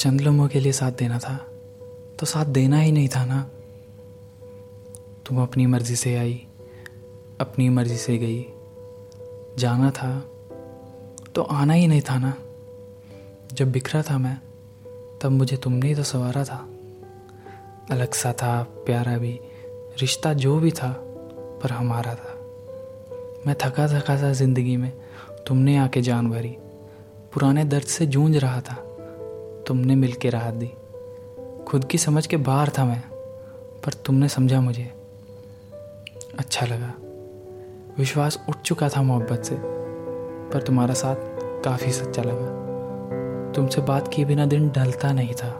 चंद लोगों के लिए साथ देना था। तो साथ देना ही नहीं था ना। तुम अपनी मर्ज़ी से आई, अपनी मर्ज़ी से गई। जाना था तो आना ही नहीं था ना। जब बिखरा था मैं, तब मुझे तुमने ही तो सवारा था। अलग सा था, प्यारा भी, रिश्ता जो भी था, पर हमारा था। मैं थका थका था ज़िंदगी में तुमने आके जान भरी। पुराने दर्द से जूझ रहा था। तुमने मिल के राहत दी। खुद की समझ के बाहर था मैं, पर तुमने समझा मुझे। अच्छा लगा। विश्वास उठ चुका था मोहब्बत से, पर तुम्हारा साथ काफ़ी सच्चा लगा। तुमसे बात किए बिना दिन ढलता नहीं था।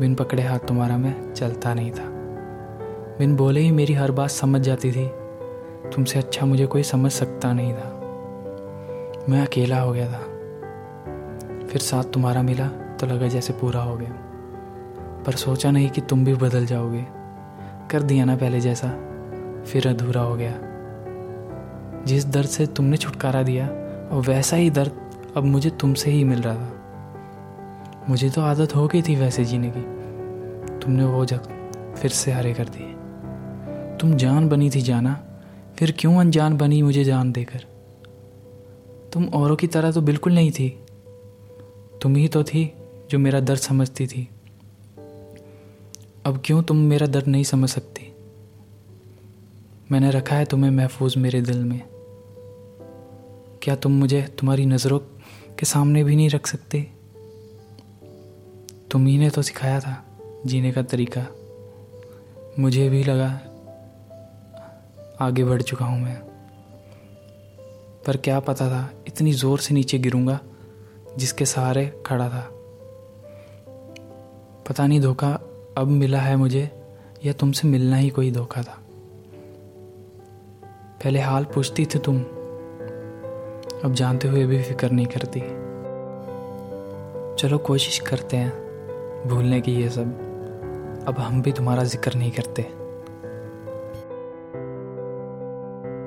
बिन पकड़े हाथ तुम्हारा मैं चलता नहीं था। बिन बोले ही मेरी हर बात समझ जाती थी। तुमसे अच्छा मुझे कोई समझ सकता नहीं था। मैं अकेला हो गया था। फिर साथ तुम्हारा मिला। तो लगा जैसे पूरा हो गया। पर सोचा नहीं कि तुम भी बदल जाओगे। कर दिया ना पहले जैसा, फिर अधूरा हो गया। जिस दर्द से तुमने छुटकारा दिया, और वैसा ही दर्द अब मुझे तुमसे ही मिल रहा था। मुझे तो आदत हो गई थी वैसे जीने की। तुमने वो जग फिर से हरे कर दिए। तुम जान बनी थी जाना, फिर क्यों अनजान बनी मुझे जान देकर? तुम औरों की तरह तो बिल्कुल नहीं थी। तुम ही तो थी जो मेरा दर्द समझती थी। अब क्यों तुम मेरा दर्द नहीं समझ सकती? मैंने रखा है तुम्हें महफूज मेरे दिल में। क्या तुम मुझे तुम्हारी नज़रों के सामने भी नहीं रख सकते? तुम ही ने तो सिखाया था जीने का तरीका। मुझे भी लगा आगे बढ़ चुका हूँ मैं। पर क्या पता था, इतनी ज़ोर से नीचे गिरूँगा जिसके सहारे खड़ा था। पता नहीं धोखा अब मिला है मुझे, या तुमसे मिलना ही कोई धोखा था। पहले हाल पूछती थी तुम, अब जानते हुए भी फ़िक्र नहीं करती। चलो कोशिश करते हैं, भूलने की ये सब। अब हम भी तुम्हारा ज़िक्र नहीं करते।